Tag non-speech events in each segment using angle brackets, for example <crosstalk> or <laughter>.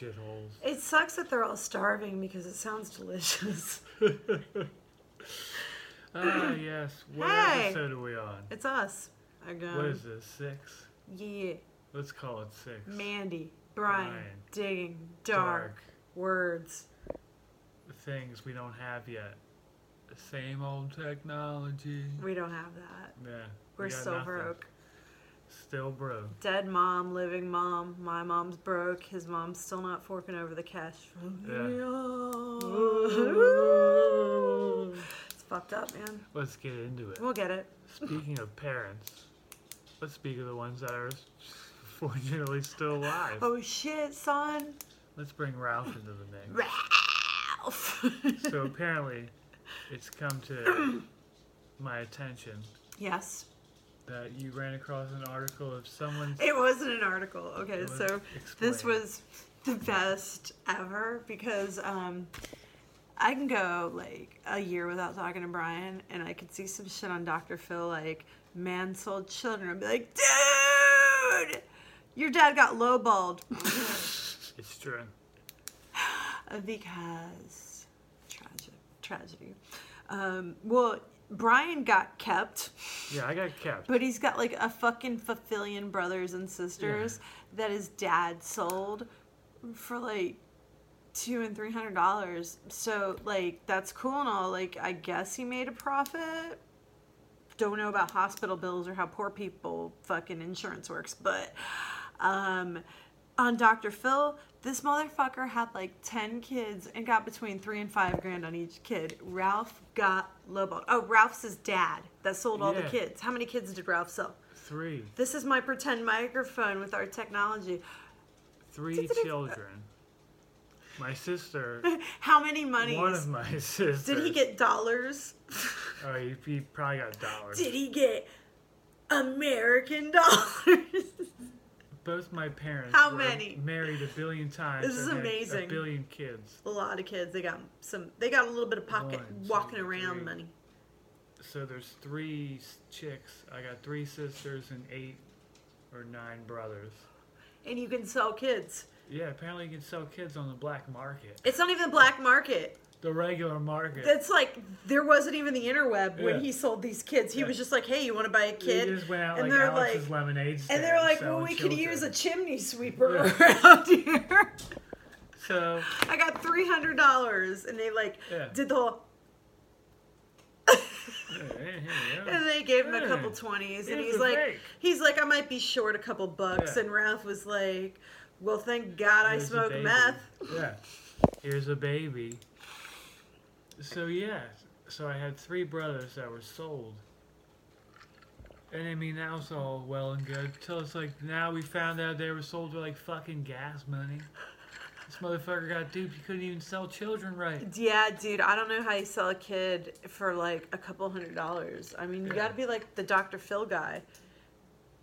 shitholes. It sucks that they're all starving because it sounds delicious. <laughs> Ah, yes. What Hey! episode are we on? It's us again. What is this? Six? Yeah. Let's call it six. Mandy, Brian, Brian. digging, dark, words. Things we don't have yet. The same old technology. We don't have that. Yeah. we We're got still nothing. broke. Still broke. Dead mom, living mom. My mom's broke. His mom's still not forking over the cash. Yeah. It's fucked up, man. Let's get into it. We'll get it. Speaking of parents, let's speak of the ones that are fortunately still alive. Oh shit, son. Let's bring Ralph into the mix. Ralph. So apparently, it's come to my attention yes. That you ran across an article of someone's. It wasn't an article. Okay, was- so this was the best ever because um, I can go like a year without talking to Brian, and I could see some shit on Dr. Phil like man sold children. I'd be like, dude, your dad got lowballed <laughs> It's true. <sighs> because tragic tragedy. Um, well, Brian got kept. Yeah, I got kept. But he's got like a fucking Fafillion brothers and sisters that his dad sold for like two and three hundred dollars. So like that's cool and all. Like I guess he made a profit. Don't know about hospital bills or how poor people fucking insurance works, but um on Dr. Phil, this motherfucker had like 10 kids and got between three and five grand on each kid. Ralph got lowballed. Oh, Ralph's his dad that sold all the Yeah. kids. How many kids did Ralph sell? Three. This is my pretend microphone with our technology. Three children. My sister, <laughs> How many monies? one of my sisters. Did he get dollars? <laughs> Oh, he, he probably got dollars. Did he get American <laughs> dollars? Both my parents How many? married a billion times. This is amazing. A billion kids. a lot of kids. They got some. They got a little bit of pocket One, two, walking around three. money. So there's three chicks. I got three sisters and eight or nine brothers. And you can sell kids. Yeah, apparently you can sell kids on the black market. It's not even the black market. The regular market. That's like there wasn't even the interweb Yeah. when he sold these kids. He Yeah. was just like, "Hey, you want to buy a kid?" just went out and like they're Alex's like- lemonade stand. And they're like, "Well, we could use a chimney sweeper Yeah. <laughs> around here." So I got three hundred dollars, and they like did the whole. yeah, here you go. And they gave him a couple twenties, and he's like, fake. he's like, I might be short a couple bucks, and Ralph was like, Well, thank God I Here's a smoke meth. Yeah. <laughs> Here's a baby. So yeah, so I had three brothers that were sold. And I mean that was all well and good. Till it's like now we found out they were sold for like fucking gas money. This motherfucker got duped. He couldn't even sell children right. Yeah, dude, I don't know how you sell a kid for like a couple hundred dollars. I mean, you Yeah. got to be like the Dr. Phil guy.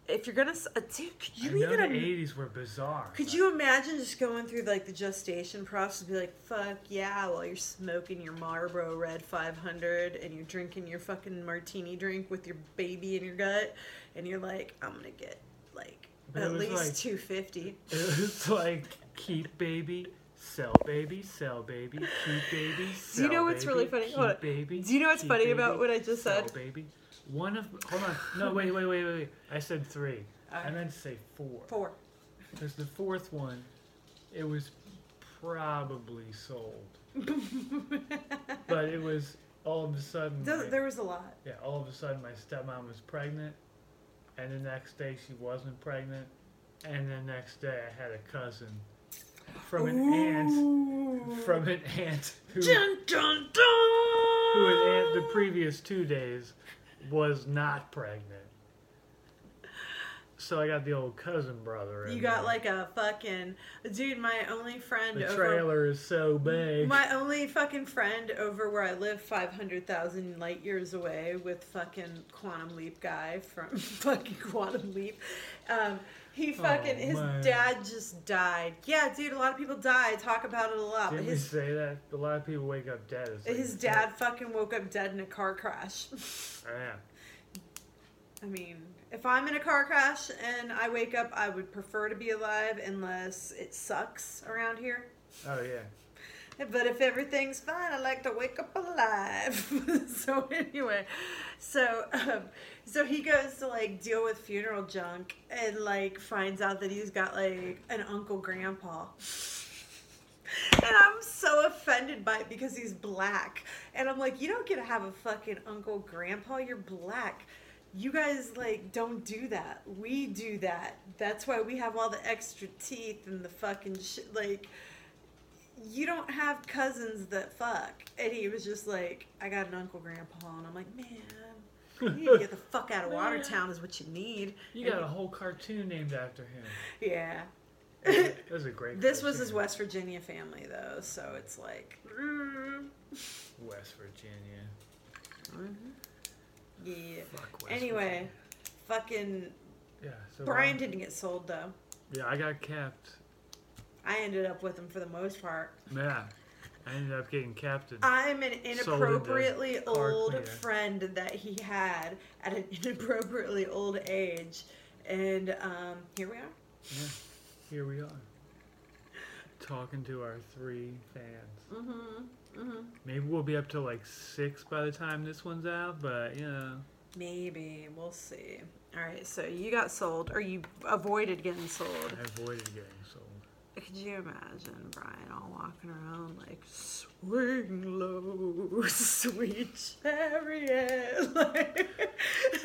If you're gonna, uh, dude, could you I know even? the '80s were bizarre. Could you imagine just going through like the gestation process and be like, fuck yeah, while you're smoking your Marlboro Red 500 and you're drinking your fucking martini drink with your baby in your gut, and you're like, I'm gonna get like But at least like- 250. It <laughs> was like keep baby, sell baby, sell baby, keep baby. Sell Do you know what's really funny? Hold Keep baby. Do you know what's funny baby, about what I just sell said? baby. One of hold on. No, wait, wait, wait, wait, wait. I said three. I meant to say four. Four. Because the fourth one, it was probably sold, <laughs> but it was all of a sudden. There- my- there was a lot. yeah, all of a sudden my stepmom was pregnant, and the next day she wasn't pregnant, and the next day I had a cousin from an aunt from an aunt who Dun, dun, dun! who an aunt the previous two days was not pregnant. So I got the old cousin brother. You got there. like a fucking dude. My only friend the over trailer is so big. My only fucking friend over where I live, 500,000 light years away, with fucking Quantum Leap guy from <laughs> fucking Quantum Leap. Um, he oh, fucking, his man. dad just died. Yeah, dude, a lot of people die. I talk about it a lot. But Didn't we his, say that? A lot of people wake up dead. Like- his dad fucking woke up dead in a car crash. <laughs> Oh yeah. I mean, If I'm in a car crash and I wake up, I would prefer to be alive unless it sucks around here. Oh yeah. But if everything's fine, I like to wake up alive. <laughs> so anyway, so um, so he goes to like deal with funeral junk and like finds out that he's got like an uncle grandpa. And I'm so offended by it because he's black. And I'm like, you don't get to have a fucking uncle grandpa, you're black. You guys like don't do that. We do that. That's why we have all the extra teeth and the fucking shit like you don't have cousins that fuck. And he was just like, I got an uncle grandpa. And I'm like, man, you need to get the fuck out of <laughs> Watertown is what you need. You got a whole cartoon named after him. Yeah. That <laughs> was a great. This was his. West Virginia family, though, so it's like, mm, West Virginia. yeah. Fuck West Anyway, fucking Yeah. So Brian um, didn't get sold though. Yeah, I got kept. I ended up with him for the most part. Yeah. I ended up getting captain. I'm an inappropriately old cleaner. friend that he had at an <laughs> inappropriately old age, and um, here we are. Yeah. Here we are. Talking to our three fans. Mm-hmm. Mm-hmm. Maybe we'll be up to like six by the time this one's out, but you know. Maybe we'll see. All right, so you got sold, or you avoided getting sold. I avoided getting sold. Could you imagine Brian all walking around like swing low, <laughs> sweet chariot? <laughs> Like,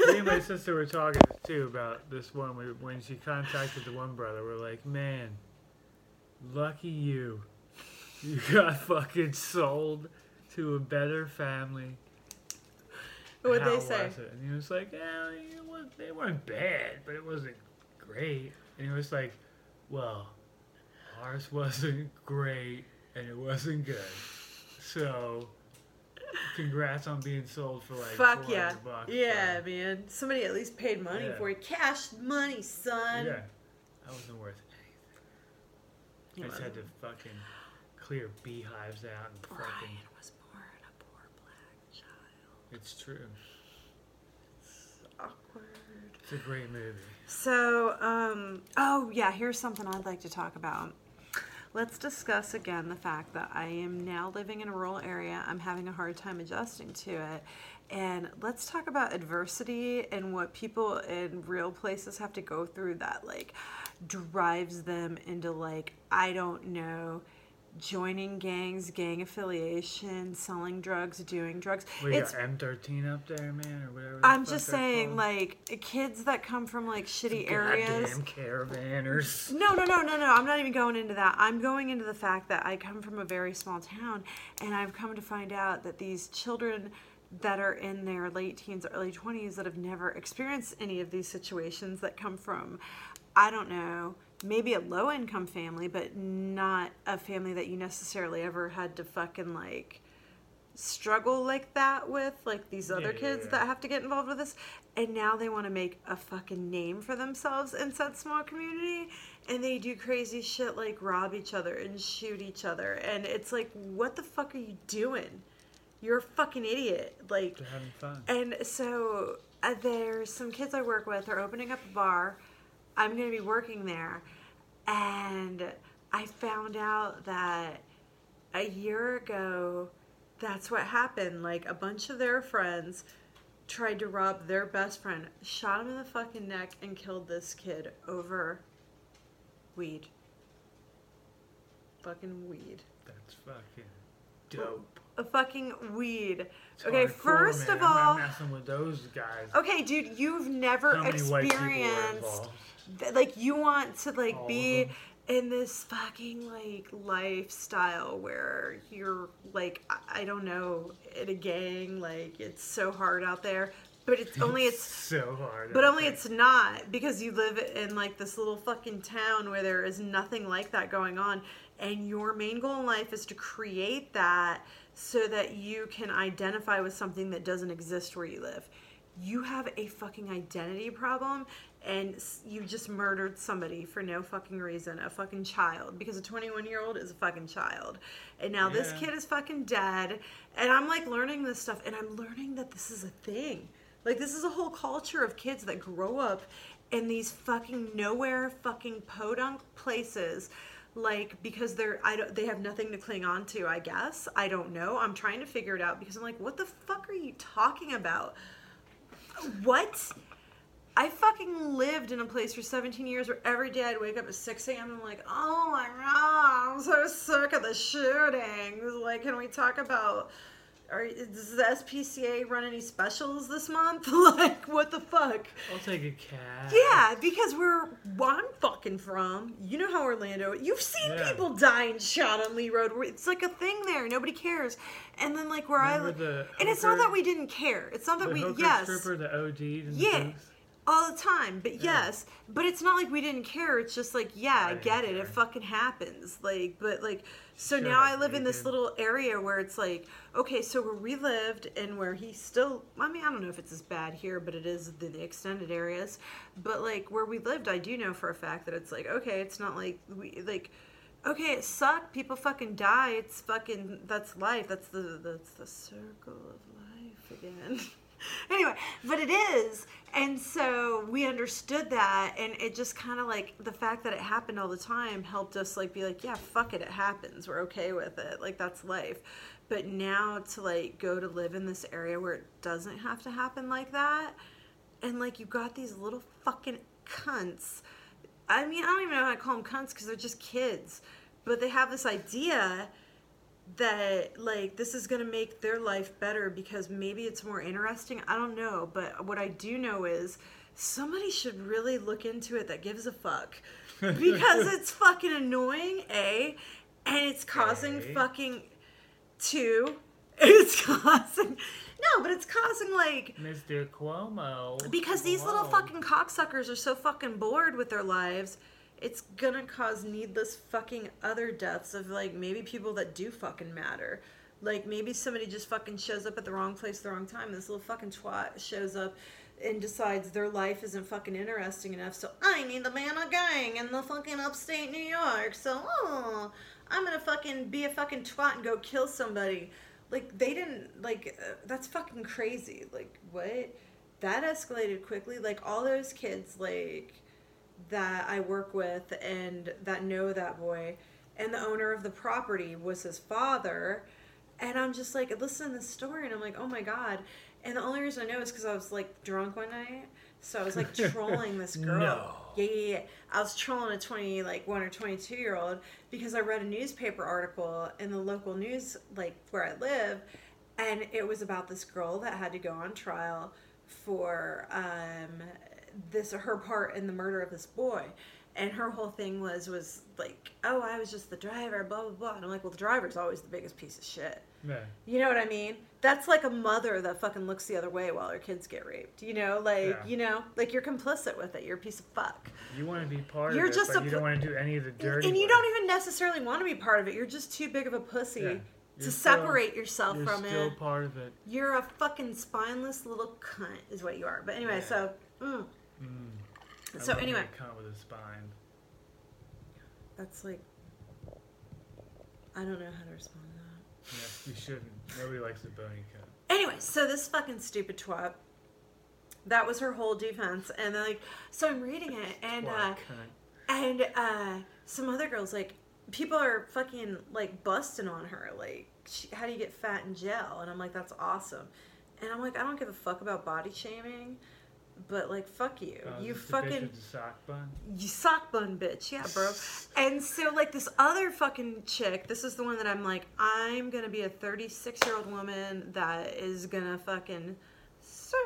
Me and my sister were talking too about this one. We, when she contacted the one brother, we're like, man, lucky you. You <laughs> got fucking sold to a better family. What'd How they say? was it? And he was like, yeah, was, they weren't bad, but it wasn't great. And he was like, well, ours wasn't great and it wasn't good. So, congrats on being sold for like Fuck 400 yeah, bucks. yeah, man. Somebody at least paid money Yeah. for it. Cash money, son. Yeah. That wasn't worth anything. I just had to fucking clear beehives out and Brian fucking. was born a poor black child. It's true. Awkward. It's a great movie. So, um, oh yeah, here's something I'd like to talk about. Let's discuss again the fact that I am now living in a rural area. I'm having a hard time adjusting to it. And let's talk about adversity and what people in real places have to go through that like drives them into like, I don't know, joining gangs, gang affiliation, selling drugs, doing drugs. We it's got M13 up there, man, or whatever. I'm just saying, called. like kids that come from like shitty areas. Goddamn caravanners. No, no, no, no, no. I'm not even going into that. I'm going into the fact that I come from a very small town and I've come to find out that these children that are in their late teens, early 20s that have never experienced any of these situations that come from, I don't know, maybe a low income family, but not a family that you necessarily ever had to fucking like struggle like that with like these other Yeah, kids yeah. that have to get involved with this and now they want to make a fucking name for themselves in said small community and they do crazy shit like rob each other and shoot each other and it's like what the fuck are you doing you're a fucking idiot like They're having fun. and so uh, there's some kids I work with are opening up a bar. I'm going to be working there. And I found out that a year ago, that's what happened. Like a bunch of their friends tried to rob their best friend, shot him in the fucking neck, and killed this kid over weed. Fucking weed. That's fucking dope. A fucking weed. It's okay, hardcore, first man. of I'm not all. messing with those guys. Okay, dude, you've never How many white people were experienced involved? th- like you want to like All of be them. in this fucking like lifestyle where you're like I, I don't know in a gang like it's so hard out there, but it's <laughs> only it's so hard. but only it's not because you live in like this little fucking town where there is nothing like that going on. And your main goal in life is to create that so that you can identify with something that doesn't exist where you live. You have a fucking identity problem and you just murdered somebody for no fucking reason, a fucking child, because a 21 year old is a fucking child. And now this kid is fucking dead. And I'm like learning this stuff and I'm learning that this is a thing Like this is a whole culture of kids that grow up in these fucking nowhere fucking podunk places like because they're I don't they have nothing to cling on to, I guess. I don't know. I'm trying to figure it out because I'm like, what the fuck are you talking about? What? I fucking lived in a place for 17 years where every day I'd wake up at 6 a.m. and I'm like, oh my god, I'm so sick of the shootings. Like, can we talk about are does the SPCA run any specials this month? <laughs> like, what the fuck? I'll take a cat. Yeah, because we're where I'm fucking from. You know how Orlando. You've seen Yeah. people die and shot on Lee Road. It's like a thing there. Nobody cares. And then like where I live, the and it's not that we didn't care. It's not that The we yes stripper that OD'd Yeah. All the time. But Yeah. yes, but it's not like we didn't care. It's just like yeah, I didn't get it. It fucking happens. Like but like so Shut now I live in this Megan. little area where it's like okay, so where we lived and where he still. I mean, I don't know if it's as bad here, but it is the, the extended areas. But like where we lived, I do know for a fact that it's like okay, it's not like we like. Okay, it sucked. People fucking die. It's fucking that's life. That's the that's the circle of life again. <laughs> <laughs> anyway, but it is. And so we understood that and it just kind of like the fact that it happened all the time helped us like be like, yeah, fuck it, it happens. We're okay with it. Like that's life. But now to like go to live in this area where it doesn't have to happen like that and like you got these little fucking cunts. I mean, I don't even know how to call them cunts because they're just kids. But they have this idea that like this is going to make their life better because maybe it's more interesting. I don't know, but what I do know is somebody should really look into it that gives a fuck <laughs> because it's fucking annoying, A, and it's causing A. fucking two. <laughs> It's causing no, but it's causing like Mr. Cuomo. because these little fucking cocksuckers are so fucking bored with their lives, it's gonna cause needless fucking other deaths of like maybe people that do fucking matter. Like maybe somebody just fucking shows up at the wrong place the wrong time. This little fucking twat shows up and decides their life isn't fucking interesting enough. So I need the man a gang in the fucking upstate New York. So oh, I'm gonna fucking be a fucking twat and go kill somebody. Like they didn't like uh, that's fucking crazy. Like what? That escalated quickly. Like all those kids like that I work with and that know that boy and the owner of the property was his father and I'm just like listen to this story and I'm like, "Oh my god." And the only reason I know is cuz I was like drunk one night. So I was like <laughs> trolling this girl. No. Yeah, yeah, yeah. I was trolling a 20, like, 1 or 22 year old because I read a newspaper article in the local news, like, where I live, and it was about this girl that had to go on trial for um, this her part in the murder of this boy. And her whole thing was was like, oh, I was just the driver, blah blah blah. And I'm like, well, the driver's always the biggest piece of shit. Yeah. You know what I mean? That's like a mother that fucking looks the other way while her kids get raped. You know, like Yeah. you know, like you're complicit with it. You're a piece of fuck. You want to be part You're of it, just but a you don't want to do any of the dirty and you work. don't even necessarily want to be part of it. You're just too big of a pussy Yeah. to still- separate yourself You're from still it. part of it. You're a fucking spineless little cunt, is what you are. But anyway, so. Mm. Mm. So anyway, cunt with a spine. that's like. I don't know how to respond to that. Yeah, you shouldn't. Nobody likes a bony cut. Anyway, so this fucking stupid twat. That was her whole defense, and then like, so I'm reading it, <laughs> and uh, and uh, some other girls like, people are fucking like busting on her, like, she, how do you get fat in jail? And I'm like, that's awesome, and I'm like, I don't give a fuck about body shaming, but like, fuck you, Oh, you this the bitch fucking sock bun. you sock bun bitch. Yeah bro. <laughs> And so like this other fucking chick this is the one that i'm like i'm gonna be a 36 year old woman that is gonna fucking serve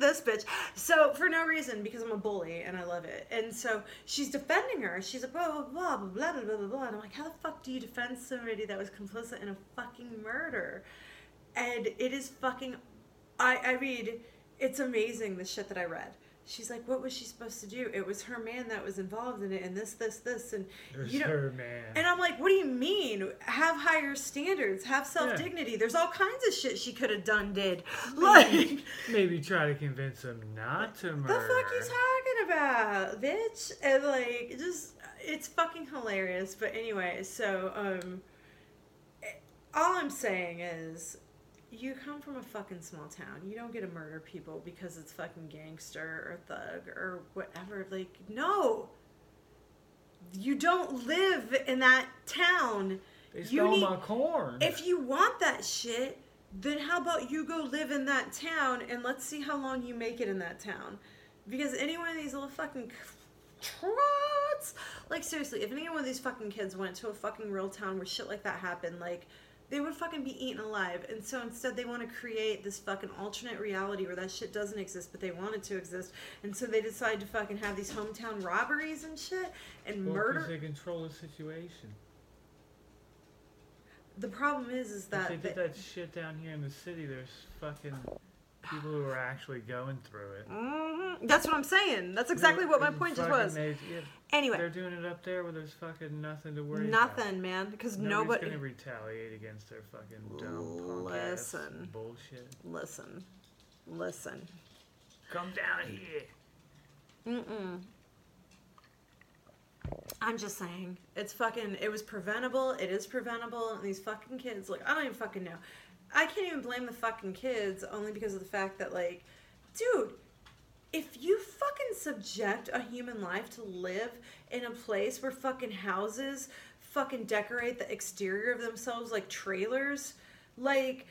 this bitch. So for no reason because i'm a bully and i love it. And so she's defending her. She's like blah blah blah blah blah blah blah blah. And i'm like how the fuck do you defend somebody that was complicit in a fucking murder? And it is fucking I I read it's amazing the shit that I read. She's like, what was she supposed to do? It was her man that was involved in it, and this, this, this, and There's you know. her man. And I'm like, what do you mean? Have higher standards. Have self dignity. There's all kinds of shit she could have done, did. Like, Maybe try to convince him not to murder. the fuck you talking about, bitch? And like, just it's fucking hilarious. But anyway, so um, all I'm saying is, you come from a fucking small town. You don't get to murder people because it's fucking gangster or thug or whatever. Like, no. You don't live in that town. They stole need- my corn. If you want that shit, then how about you go live in that town and let's see how long you make it in that town. Because any one of these little fucking trots, like seriously, if any one of these fucking kids went to a fucking real town where shit like that happened, like they would fucking be eaten alive. And so instead, they want to create this fucking alternate reality where that shit doesn't exist, but they want it to exist. And so they decide to fucking have these hometown robberies and shit and Well, murder. they control the situation. The problem is, is that they they- did that shit down here in the city, there's fucking people who are actually going through it. Mhm. That's what I'm saying. That's exactly what my point just was. they- yeah, Anyway, they're doing it up there where there's fucking nothing to worry about. nothing, man, because Nobody's nobody. gonna retaliate against their fucking dumb punk ass Listen. bullshit. Listen, listen. Come down here. Mm-mm. I'm just saying, it's fucking. It was preventable. It is preventable. And these fucking kids, like, I don't even fucking know. I can't even blame the fucking kids only because of the fact that, like, dude, if you fucking subject a human life to live in a place where fucking houses fucking decorate the exterior of themselves like trailers, like,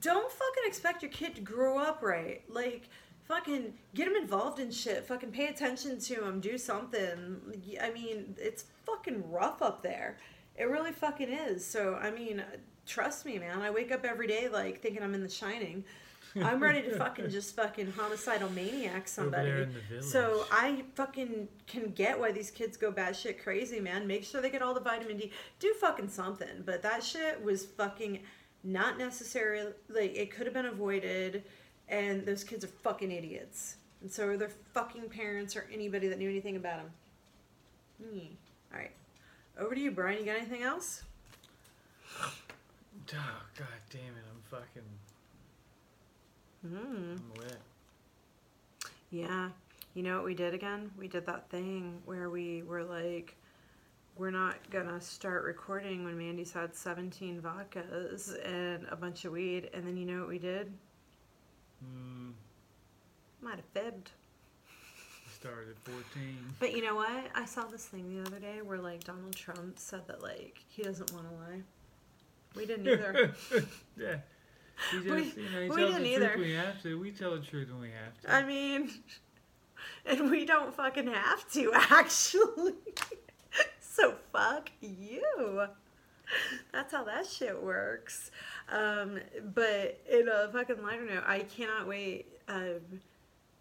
don't fucking expect your kid to grow up right. Like, fucking get him involved in shit. Fucking pay attention to him. Do something. I mean, it's fucking rough up there. It really fucking is. So, I mean, trust me, man. I wake up every day like thinking I'm in The Shining. I'm ready to <laughs> fucking just fucking homicidal maniac somebody. there in the village. So I fucking can get why these kids go batshit crazy, man. Make sure they get all the vitamin D. Do fucking something. But that shit was fucking not necessarily Like it could have been avoided, and those kids are fucking idiots. And so are their fucking parents or anybody that knew anything about them. Hmm. All right, over to you, Brian. You got anything else? <sighs> Oh god damn it! I'm fucking. Hmm. I'm lit. Yeah. You know what we did again? We did that thing where we were like, we're not gonna start recording when Mandy's had 17 vodkas and a bunch of weed. And then you know what we did? Mm, Might have fibbed. started at 14. <laughs> But you know what? I saw this thing the other day where like Donald Trump said that like he doesn't want to lie. We didn't either. <laughs> yeah. He <laughs> just, We- you know, he we tells didn't the either. truth when we have to. We tell the truth when we have to. I mean, <laughs> and we don't fucking have to <laughs> actually. so fuck you. That's how that shit works. Um, but in a fucking lighter note, I cannot wait um,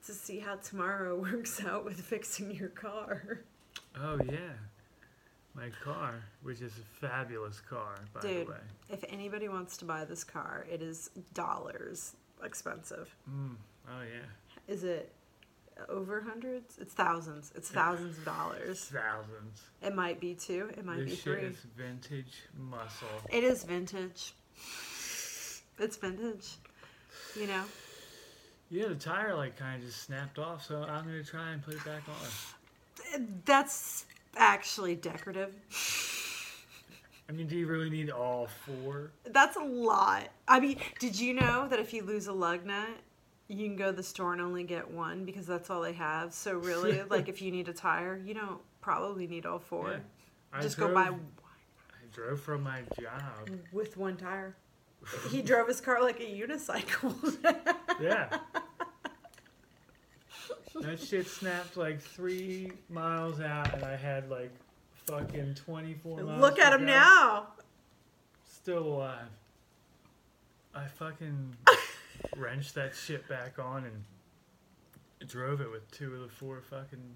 to see how tomorrow works out with fixing your car. oh, yeah. My car, which is a fabulous car, by Dude. the way. If anybody wants to buy this car, it is dollars expensive. Mm, oh, yeah. Is it over hundreds? It's thousands. It's thousands of dollars. <laughs> Thousands. It might be two. It might this be shit three. is vintage muscle. It is vintage. It's vintage. You know? Yeah, the tire like kind of just snapped off, so I'm gonna try and put it back on. That's actually decorative. I mean, do you really need all four? That's a lot. I mean, did you know that if you lose a lug nut, you can go to the store and only get one because that's all they have? So really, <laughs> like if you need a tire, you don't probably need all four. Yeah. Just drove, go buy I drove from my job. with one tire. He drove his car like a unicycle. <laughs> Yeah. That shit snapped like three miles out, and I had like fucking 24 miles. Look at him go. now. Still alive. I fucking <laughs> wrenched that shit back on and drove it with two of the four fucking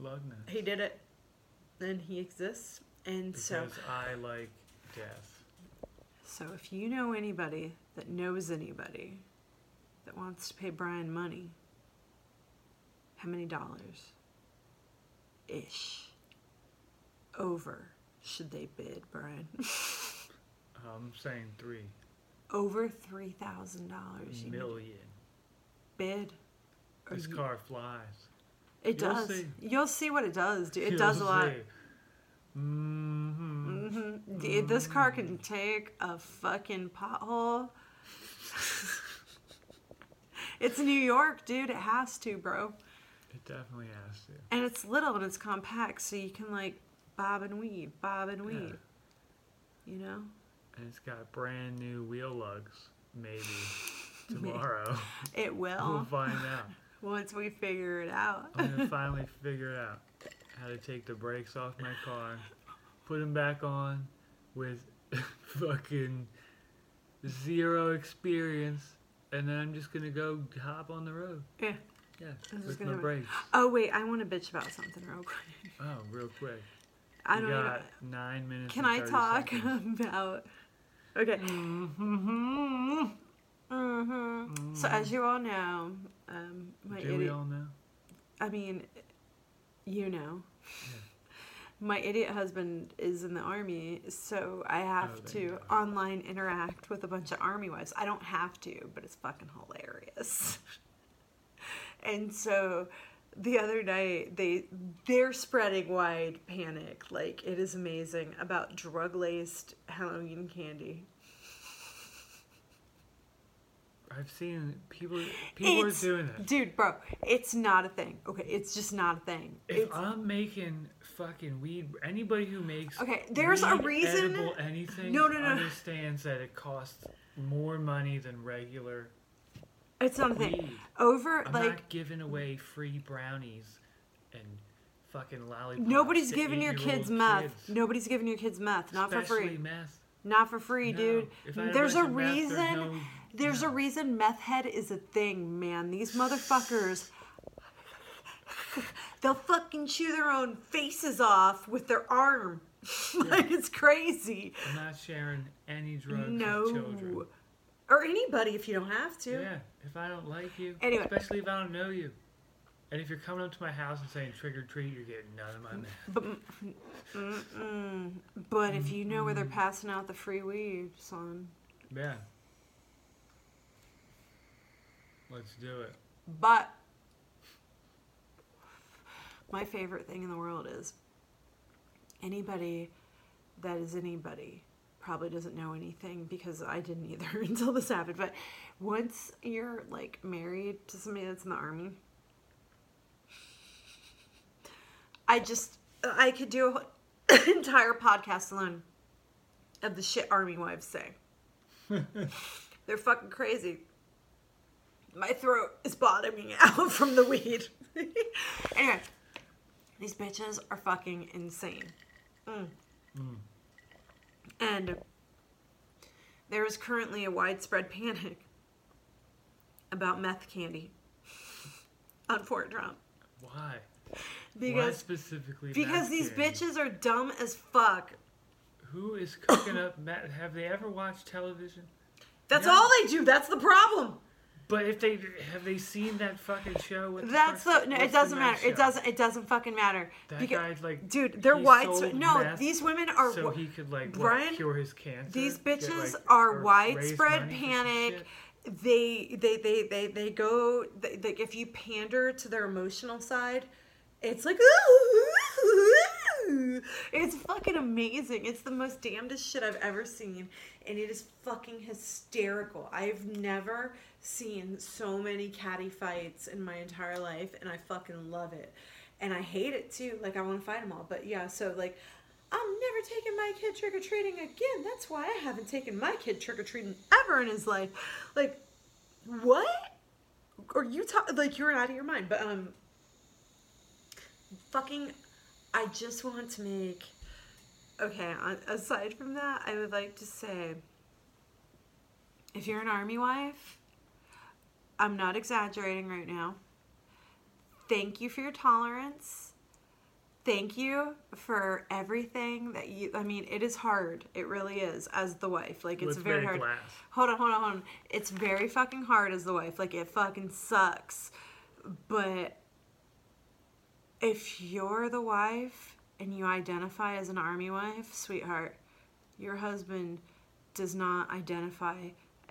lug nuts. He did it. And he exists. And so Because I like death. So if you know anybody that knows anybody that wants to pay Brian money, how many dollars ish over should they bid, Brian? <laughs> I'm saying three over three thousand dollars. million. bid. This you- car flies. it you'll does. see. You'll see what it does, dude. It You'll does a lot. Mm-hmm. Mm-hmm. Dude, this car can take a fucking pothole <laughs> It's New York, dude. It has to, bro. It definitely has to. And it's little and it's compact, so you can like bob and weave, bob and weave. You know? And it's got brand new wheel lugs, maybe <laughs> <laughs> tomorrow. It will. we'll find out. <laughs> once we figure it out. I'm gonna finally figure out how to take the brakes off my car, put them back on with fucking zero experience, and then I'm just gonna go hop on the road. Yeah. Yeah, just with gonna- brakes. Oh wait, I want to bitch about something real quick. <laughs> Oh, real quick. I don't know. got nine minutes. Can and I 30 talk seconds. about? Okay. Mm-hmm. hmm So as you all know, um, my Do we idiot. all know? I mean, you know. My idiot husband is in the army, so I have Oh, there you to go. online interact with a bunch of army wives. I don't have to, but it's fucking hilarious. <laughs> and so the other night they they're spreading wide panic like it is amazing about drug laced Halloween candy. I've seen people. People It's- are doing that. Dude, bro, it's not a thing. Okay, it's just not a thing. If It's I'm making fucking weed, anybody who makes Okay, there's a reason- edible anything No, no, no. understands that it costs more money than regular it's not a thing. weed. Over I'm like not giving away free brownies and fucking lollipops. Nobody's giving your kids meth. kids, Nobody's giving your kids meth. Not for free. meth. Not for free, No. dude. There's a of meth, there's reason. no- There's a reason meth head is a thing, man. These motherfuckers. <laughs> They'll fucking chew their own faces off with their arm. <laughs> like it's crazy. I'm not sharing any drugs with No. children. Or anybody if you don't have to. Yeah, if I don't like you, Anyway. especially if I don't know you, and if you're coming up to my house and saying trick or treat, you're getting none of my mm, meth. But, mm-mm. but if you know where they're passing out the free weed, son. Yeah. Let's do it. But my favorite thing in the world is anybody that is anybody probably doesn't know anything because I didn't either <laughs> until this happened. But once you're like married to somebody that's in the army, I just I could do an <laughs> entire podcast alone of the shit army wives say. <laughs> They're fucking crazy. My throat is bottoming out from the weed. anyway, these bitches are fucking insane. Mm. And there is currently a widespread panic about meth candy <laughs> on Fort Drum. Why? Why Because specifically? because these candy? bitches are dumb as fuck. Who is cooking up meth? Have they ever watched television? That's Yeah. all they do. That's the problem. But if they have they seen that fucking show? What the That's fuck- the no, it doesn't matter. It doesn't it doesn't fucking matter. That Becau- guy's like, dude, they're he widespread. No, these women are so he could like what, Brian, cure his cancer. These get, bitches like, are widespread money for some panic. They, they, they, they, they go. They, if you pander to their emotional side, it's like, <laughs> it's fucking amazing. It's the most damnedest shit I've ever seen, and it is fucking hysterical. I've never seen so many catty fights in my entire life, and I fucking love it. And I hate it too. Like I want to fight them all, but yeah. So like, I'm never taking my kid trick or treating again. That's why I haven't taken my kid trick or treating ever in his life. Like, what? Or you talk like you're out of your mind? But um, fucking, I just want to make. Okay, on- aside from that, I would like to say, if you're an army wife, I'm not exaggerating right now. Thank you for your tolerance thank you for everything that you i mean it is hard it really is as the wife like it's Let's very hard glass. hold on hold on hold on it's very fucking hard as the wife like it fucking sucks but if you're the wife and you identify as an army wife sweetheart your husband does not identify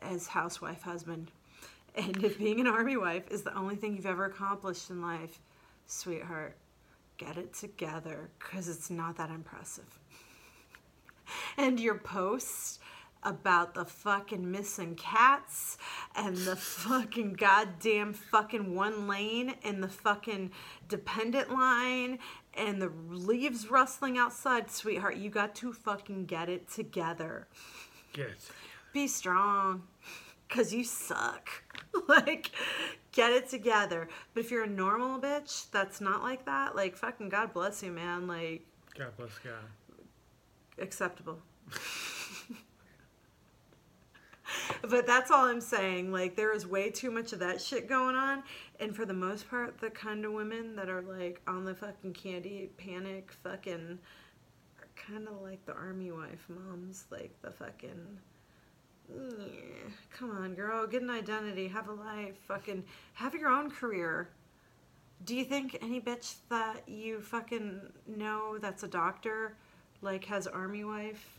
as housewife husband and if being an army wife is the only thing you've ever accomplished in life sweetheart get it together because it's not that impressive. and your posts about the fucking missing cats and the fucking goddamn fucking one lane and the fucking dependent line and the leaves rustling outside, sweetheart. You got to fucking get it together. Get it. Be strong. Cause you suck. <laughs> like, get it together. But if you're a normal bitch that's not like that, like fucking God bless you, man. Like, God bless God. acceptable. <laughs> but that's all I'm saying. Like, there is way too much of that shit going on. And for the most part, the kind of women that are like on the fucking candy panic fucking are kind of like the army wife moms. Like, the fucking. Yeah, come on, girl. Get an identity. Have a life. Fucking have your own career. Do you think any bitch that you fucking know that's a doctor, like, has army wife?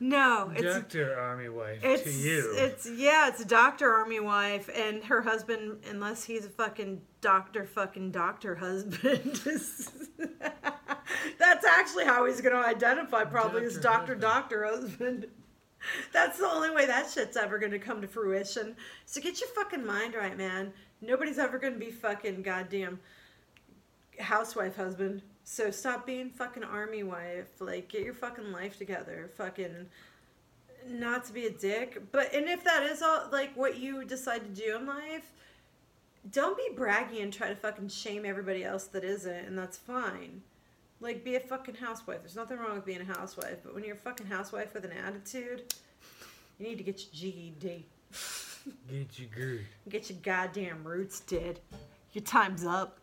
No, it's Doctor Army wife it's to you. it's yeah, it's a doctor army wife and her husband, unless he's a fucking doctor, fucking doctor husband. <laughs> That's actually how he's gonna identify, probably as Doctor doctor husband. doctor husband. <laughs> That's the only way that shit's ever gonna come to fruition. So get your fucking mind right, man. Nobody's ever gonna be fucking goddamn housewife husband. So stop being fucking army wife. Like get your fucking life together. Fucking not to be a dick, but and if that is all like what you decide to do in life, don't be braggy and try to fucking shame everybody else that isn't, and that's fine. Like be a fucking housewife. There's nothing wrong with being a housewife, but when you're a fucking housewife with an attitude, you need to get your GED. Get you good. Get your goddamn roots did. Your time's up.